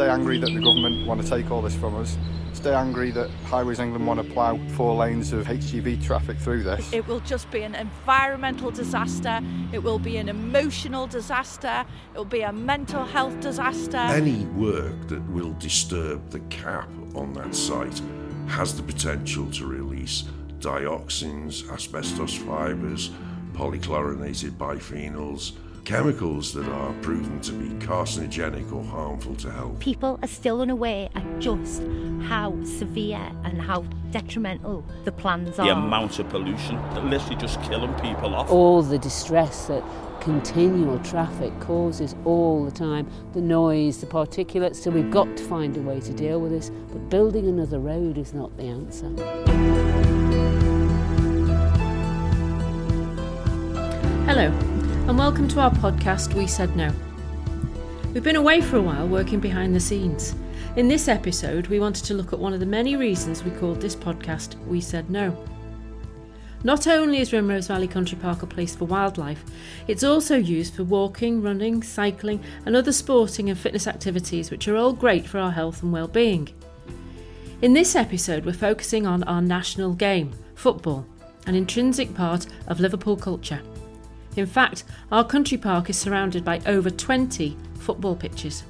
stay angry that the government want to take all this from us, stay angry that Highways England want to plough four lanes of HGV traffic through this. It will just be an environmental disaster, it will be an emotional disaster, it will be a mental health disaster. Any work that will disturb the cap on that site has the potential to release dioxins, asbestos fibres, polychlorinated biphenyls, chemicals that are proven to be carcinogenic or harmful to health. People are still unaware at just how severe and how detrimental the plans are. the amount of pollution that literally just killing people off. all the distress that continual traffic causes all the time, the noise, the particulates. So we've got to find a way to deal with this. But building another road is not the answer. Hello, and welcome to our podcast We Said No. We've been away for a while working behind the scenes. In this episode, we wanted to look at one of the many reasons we called this podcast We Said No. Not only is Rimrose Valley Country Park a place for wildlife, it's also used for walking, running, cycling, and other sporting and fitness activities which are all great for our health and well-being. In this episode, we're focusing on our national game, football, an intrinsic part of Liverpool culture. In fact, our country park is surrounded by over 20 football pitches.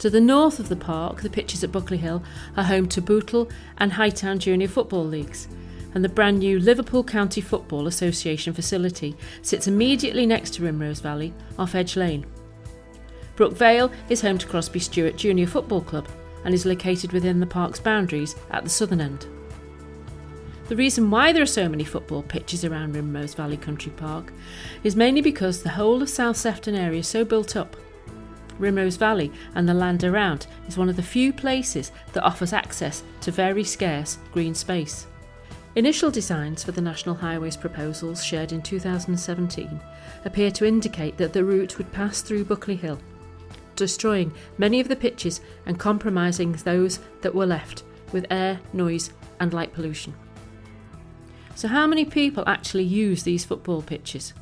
To the north of the park, the pitches at Buckley Hill are home to Bootle and Hightown Junior Football Leagues, and the brand new Liverpool County Football Association facility sits immediately next to Rimrose Valley off Edge Lane. Brook Vale is home to Crosby Stewart Junior Football Club and is located within the park's boundaries at the southern end. The reason why there are so many football pitches around Rimrose Valley Country Park is mainly because the whole of South Sefton area is so built up. Rimrose Valley and the land around is one of the few places that offers access to very scarce green space. Initial designs for the National Highways proposals shared in 2017 appear to indicate that the route would pass through Buckley Hill, destroying many of the pitches and compromising those that were left with air, noise, and light pollution. So, how many people actually use these football pitches?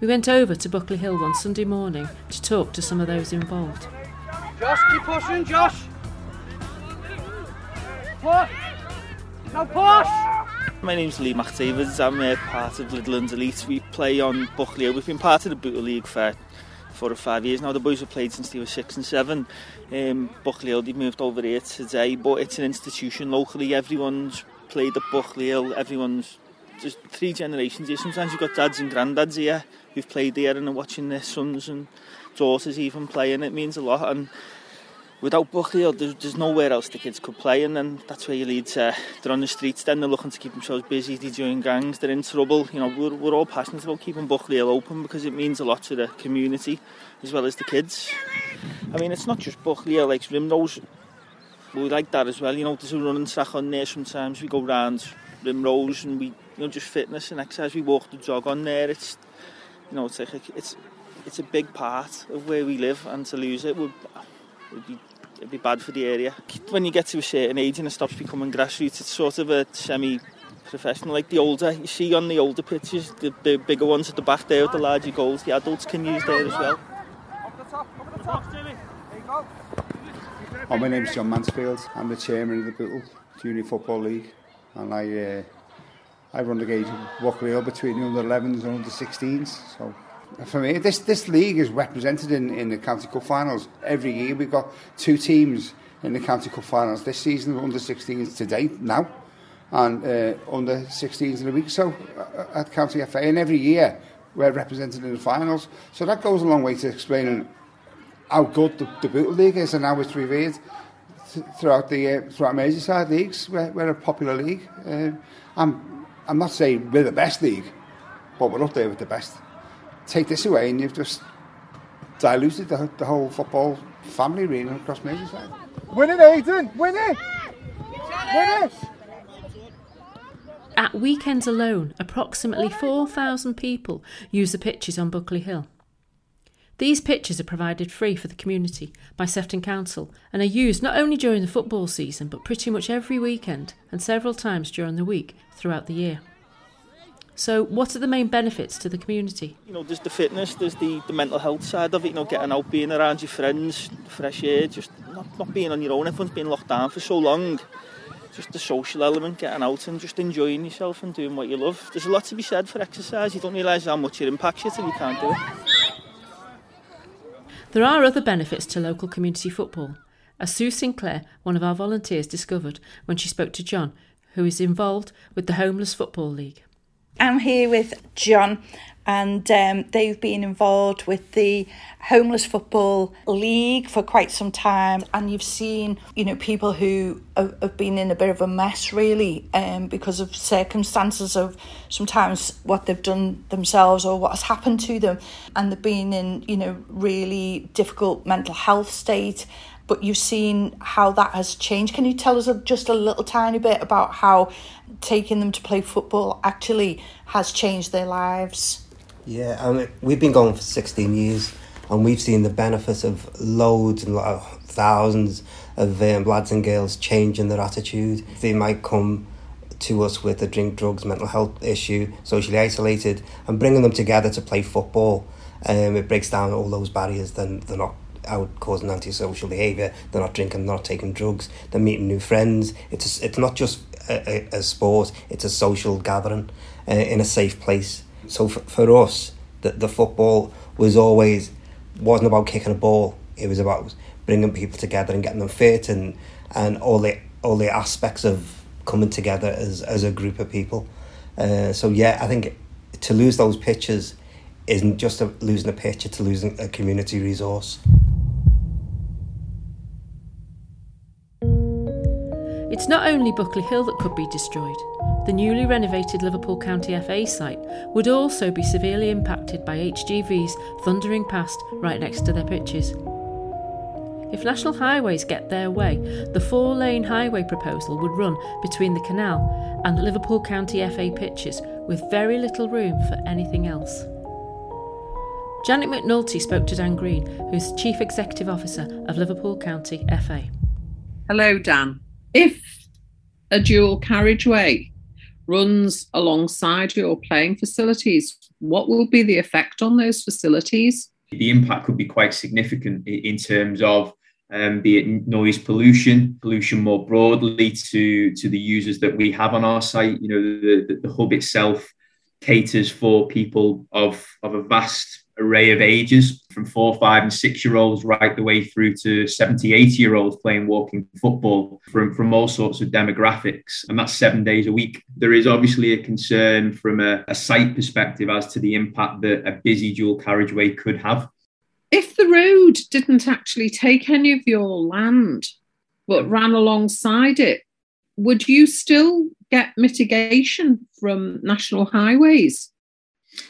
We went over to Buckley Hill one Sunday morning to talk to some of those involved. Josh, keep pushing, Josh. Push. Now push. My name's Lee McDavids. I'm uh, part of Litherland Elite. We play on Buckley. Hill. We've been part of the Bootle League for four or five years now. The boys have played since they were six and seven. Um, Buckley Hill, they've moved over here today, but it's an institution locally. Everyone's played at Buckley Hill. Everyone's just three generations here. Sometimes you've got dads and granddads here who've played here and are watching their sons and daughters even play, and it means a lot. And without Buckley Hill, there's, there's nowhere else the kids could play, and then that's where you lead to. They're on the streets, then they're looking to keep themselves busy, they join gangs, they're in trouble. You know, we're, we're all passionate about keeping Buckley Hill open because it means a lot to the community as well as the kids. I mean, it's not just Buckley Hill, like Rimrose. We like that as well. You know, there's a running track on there sometimes. We go round Rimrose and we, you know, just fitness and exercise. We walk the jog on there. It's, you know, it's like a, it's it's a big part of where we live, and to lose it would would be it'd be bad for the area. When you get to a certain age and it stops becoming grassroots, it's sort of a semi professional like the older you see on the older pitches the, the bigger ones at the back there with the larger goals the adults can use there as well Over the top, over the top. There you go. Oh, my name's John Mansfield. I'm the chairman of the Bootle Junior Football League, and I uh, I run the gauge Buckley Hill between the under 11s and under 16s. So for me, this this league is represented in, in the county cup finals every year. We've got two teams in the county cup finals this season, under 16s to date now, and uh, under 16s in a week. So uh, at county FA, and every year we're represented in the finals. So that goes a long way to explaining how good the, the Bootle League is and how it's revered th- throughout the uh, throughout Merseyside leagues. We're, we're a popular league. Um, I'm I'm not saying we're the best league, but we're up there with the best. Take this away, and you've just diluted the, the whole football family really across Merseyside. Win it, Aidan. Win it. Win it. At weekends alone, approximately 4,000 people use the pitches on Buckley Hill. These pitches are provided free for the community by Sefton Council and are used not only during the football season but pretty much every weekend and several times during the week throughout the year. So, what are the main benefits to the community? You know, there's the fitness, there's the, the mental health side of it, you know, getting out, being around your friends, fresh air, just not, not being on your own. Everyone's been locked down for so long. Just the social element, getting out and just enjoying yourself and doing what you love. There's a lot to be said for exercise. You don't realise how much it impacts you till you can't do it. There are other benefits to local community football, as Sue Sinclair, one of our volunteers, discovered when she spoke to John, who is involved with the Homeless Football League. I'm here with John, and um, they've been involved with the homeless football league for quite some time and you've seen you know people who have, been in a bit of a mess really um, because of circumstances of sometimes what they've done themselves or what has happened to them and they've been in you know really difficult mental health state but you've seen how that has changed. Can you tell us just a little tiny bit about how taking them to play football actually has changed their lives? Yeah, I mean, we've been going for 16 years and we've seen the benefits of loads and thousands of um, lads and girls changing their attitude. They might come to us with a drink, drugs, mental health issue, socially isolated, and bringing them together to play football. Um, it breaks down all those barriers. Then they're not out causing antisocial behaviour. They're not drinking, they're not taking drugs. They're meeting new friends. It's a, it's not just a, a, a sport. It's a social gathering uh, in a safe place. So for, for us, the, the football was always wasn't about kicking a ball. It was about bringing people together and getting them fit and and all the all the aspects of coming together as as a group of people. Uh, so yeah, I think to lose those pitches isn't just a, losing a pitch; it's losing a community resource. It's not only Buckley Hill that could be destroyed. The newly renovated Liverpool County FA site would also be severely impacted by HGVs thundering past right next to their pitches. If National Highways get their way, the four lane highway proposal would run between the canal and Liverpool County FA pitches with very little room for anything else. Janet McNulty spoke to Dan Green, who's Chief Executive Officer of Liverpool County FA. Hello, Dan. If a dual carriageway runs alongside your playing facilities, what will be the effect on those facilities? The impact could be quite significant in terms of um, be it noise pollution, pollution more broadly to, to the users that we have on our site. You know, the, the, the hub itself caters for people of, of a vast array of ages from four, five, and six year olds right the way through to 70, 80 year olds playing walking football from, from all sorts of demographics. And that's seven days a week. There is obviously a concern from a, a site perspective as to the impact that a busy dual carriageway could have. If the road didn't actually take any of your land but ran alongside it, would you still get mitigation from national highways?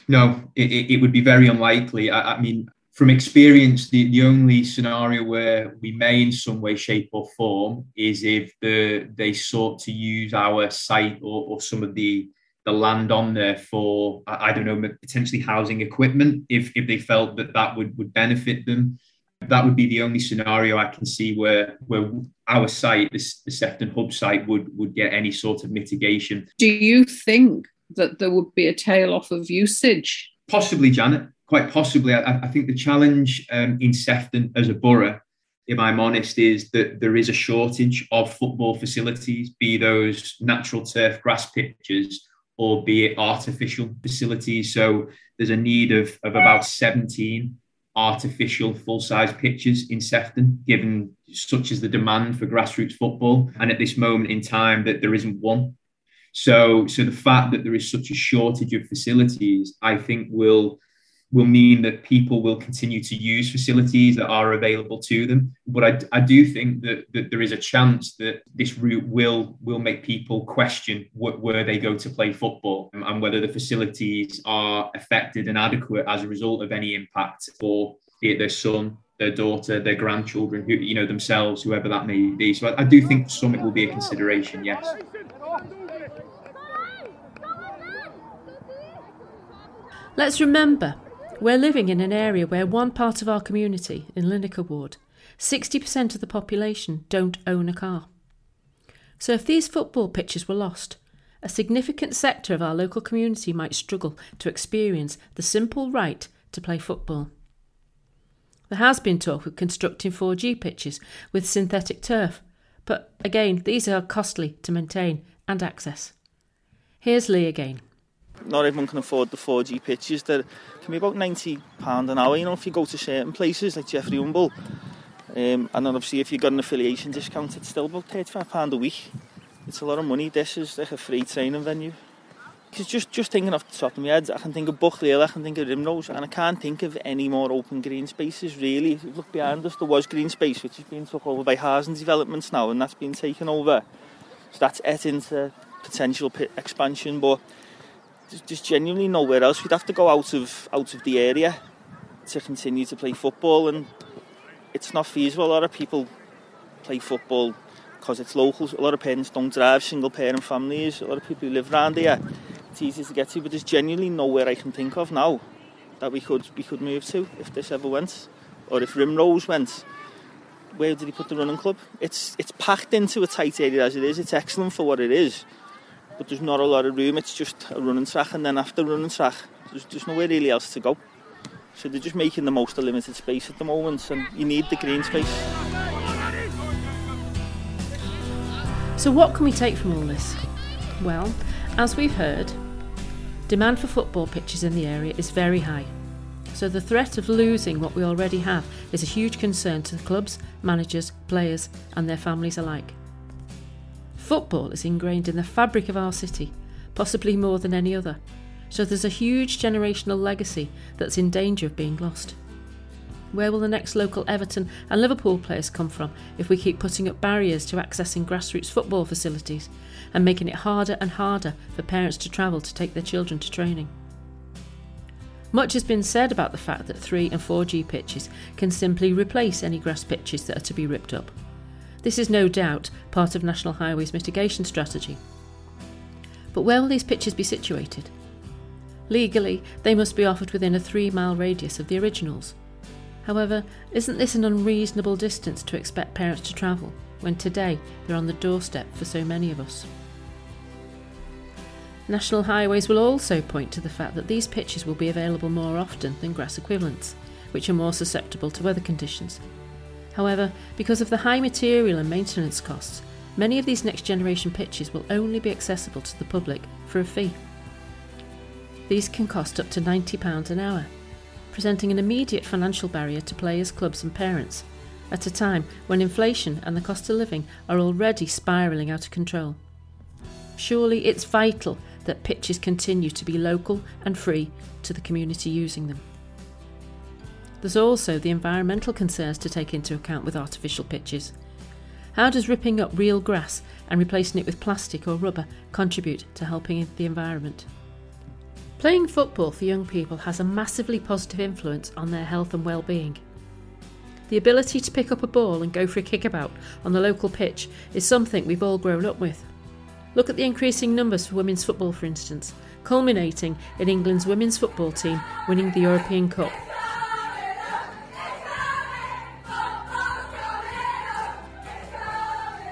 No, it, it would be very unlikely. I, I mean, from experience, the, the only scenario where we may, in some way, shape, or form, is if the they sought to use our site or, or some of the the land on there for I, I don't know potentially housing equipment. If if they felt that that would would benefit them, that would be the only scenario I can see where where our site, this the Sefton Hub site, would would get any sort of mitigation. Do you think that there would be a tail off of usage? Possibly, Janet. Quite possibly. I, I think the challenge um, in Sefton as a borough, if I'm honest, is that there is a shortage of football facilities, be those natural turf grass pitches or be it artificial facilities. So there's a need of, of about 17 artificial full-size pitches in Sefton, given such as the demand for grassroots football. And at this moment in time, that there isn't one. So, so the fact that there is such a shortage of facilities, I think, will will mean that people will continue to use facilities that are available to them. But I, I do think that, that there is a chance that this route will will make people question where they go to play football and, and whether the facilities are affected and adequate as a result of any impact for be it their son, their daughter, their grandchildren, who you know themselves, whoever that may be. So I, I do think some it will be a consideration. Yes. Let's remember, we're living in an area where one part of our community, in Linacre Ward, 60% of the population don't own a car. So if these football pitches were lost, a significant sector of our local community might struggle to experience the simple right to play football. There has been talk of constructing 4G pitches with synthetic turf, but again, these are costly to maintain and access. Here's Lee again. not everyone can afford the 4G pitches. that can be about £90 an hour, you know, if you go to certain places like Jeffrey Humble. Um, and then obviously if you've got an affiliation discount, it's still about £35 a week. It's a lot of money. This is like a free training venue. Because just, just thinking off the top of my head, I can think of Buckley, I can think of Rimrose, and I can't think of any more open green spaces, really. If you look behind us, there was green space, which has been took over by Hazen Developments now, and that's been taken over. So that's it into potential pit expansion, but there's genuinely nowhere else. We'd have to go out of out of the area to continue to play football, and it's not feasible. A lot of people play football because it's local. A lot of parents don't drive, single parent families. A lot of people who live around here, it's easy to get to, but there's genuinely nowhere I can think of now that we could we could move to if this ever went, or if Rimrose went. Where did he put the running club? It's it's packed into a tight area as it is. It's excellent for what it is but there's not a lot of room. It's just a running track, and then after running track, there's, there's nowhere really else to go. So they're just making the most of limited space at the moment, and you need the green space. So, what can we take from all this? Well, as we've heard, demand for football pitches in the area is very high. So, the threat of losing what we already have is a huge concern to the clubs, managers, players, and their families alike. Football is ingrained in the fabric of our city, possibly more than any other, so there's a huge generational legacy that's in danger of being lost. Where will the next local Everton and Liverpool players come from if we keep putting up barriers to accessing grassroots football facilities and making it harder and harder for parents to travel to take their children to training? Much has been said about the fact that 3 and 4G pitches can simply replace any grass pitches that are to be ripped up. This is no doubt part of National Highways mitigation strategy. But where will these pitches be situated? Legally, they must be offered within a three mile radius of the originals. However, isn't this an unreasonable distance to expect parents to travel when today they're on the doorstep for so many of us? National Highways will also point to the fact that these pitches will be available more often than grass equivalents, which are more susceptible to weather conditions However, because of the high material and maintenance costs, many of these next generation pitches will only be accessible to the public for a fee. These can cost up to £90 an hour, presenting an immediate financial barrier to players, clubs, and parents at a time when inflation and the cost of living are already spiralling out of control. Surely it's vital that pitches continue to be local and free to the community using them. There's also the environmental concerns to take into account with artificial pitches. How does ripping up real grass and replacing it with plastic or rubber contribute to helping the environment? Playing football for young people has a massively positive influence on their health and well-being. The ability to pick up a ball and go for a kickabout on the local pitch is something we've all grown up with. Look at the increasing numbers for women's football, for instance, culminating in England's women's football team winning the European Cup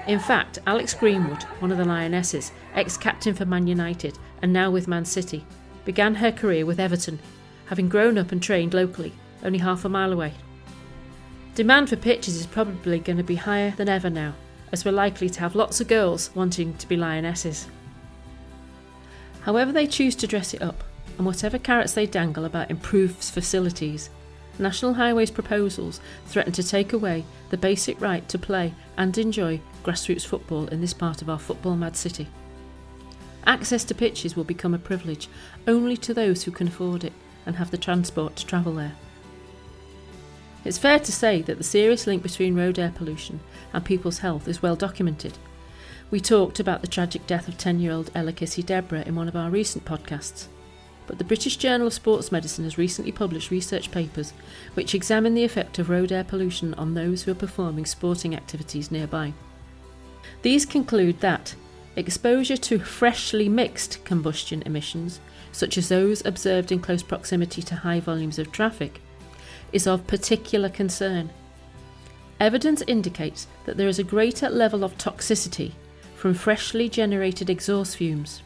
In fact, Alex Greenwood, one of the Lionesses, ex captain for Man United and now with Man City, began her career with Everton, having grown up and trained locally, only half a mile away. Demand for pitches is probably going to be higher than ever now, as we're likely to have lots of girls wanting to be Lionesses. However, they choose to dress it up, and whatever carrots they dangle about improved facilities, National Highways proposals threaten to take away the basic right to play and enjoy grassroots football in this part of our football mad city. Access to pitches will become a privilege only to those who can afford it and have the transport to travel there. It's fair to say that the serious link between road air pollution and people's health is well documented. We talked about the tragic death of 10 year old Ella Kissi-Debrah in one of our recent podcasts. But the British Journal of Sports Medicine has recently published research papers which examine the effect of road air pollution on those who are performing sporting activities nearby. These conclude that exposure to freshly mixed combustion emissions, such as those observed in close proximity to high volumes of traffic, is of particular concern. Evidence indicates that there is a greater level of toxicity from freshly generated exhaust fumes,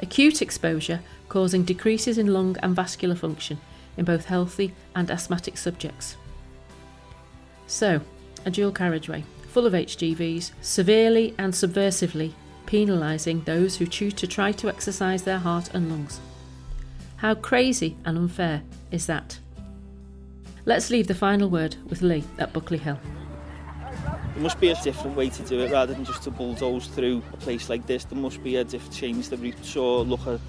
acute exposure causing decreases in lung and vascular function in both healthy and asthmatic subjects. So, a dual carriageway full of HGVs, severely and subversively penalising those who choose to try to exercise their heart and lungs. How crazy and unfair is that? Let's leave the final word with Lee at Buckley Hill. There must be a different way to do it rather than just to bulldoze through a place like this. There must be a different change the routes or look at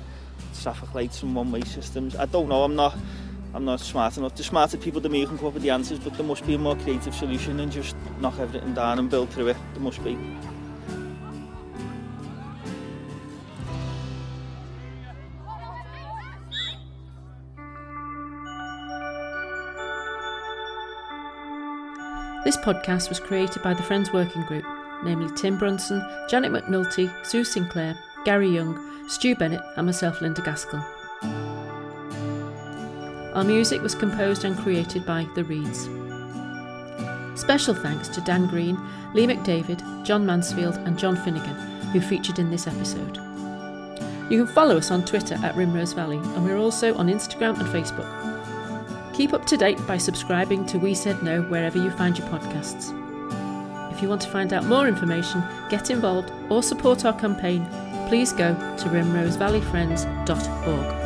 traffic lights and one-way systems. I don't know. I'm not. I'm not smart enough. The smarter people than me can come up with the answers, but there must be a more creative solution than just knock everything down and build through it. There must be. This podcast was created by the Friends Working Group, namely Tim Brunson, Janet McNulty, Sue Sinclair, Gary Young, Stu Bennett, and myself, Linda Gaskell. Our music was composed and created by The Reeds. Special thanks to Dan Green, Lee McDavid, John Mansfield, and John Finnegan, who featured in this episode. You can follow us on Twitter at Rimrose Valley, and we're also on Instagram and Facebook. Keep up to date by subscribing to We Said No wherever you find your podcasts. If you want to find out more information, get involved, or support our campaign, please go to rimrosevalleyfriends.org.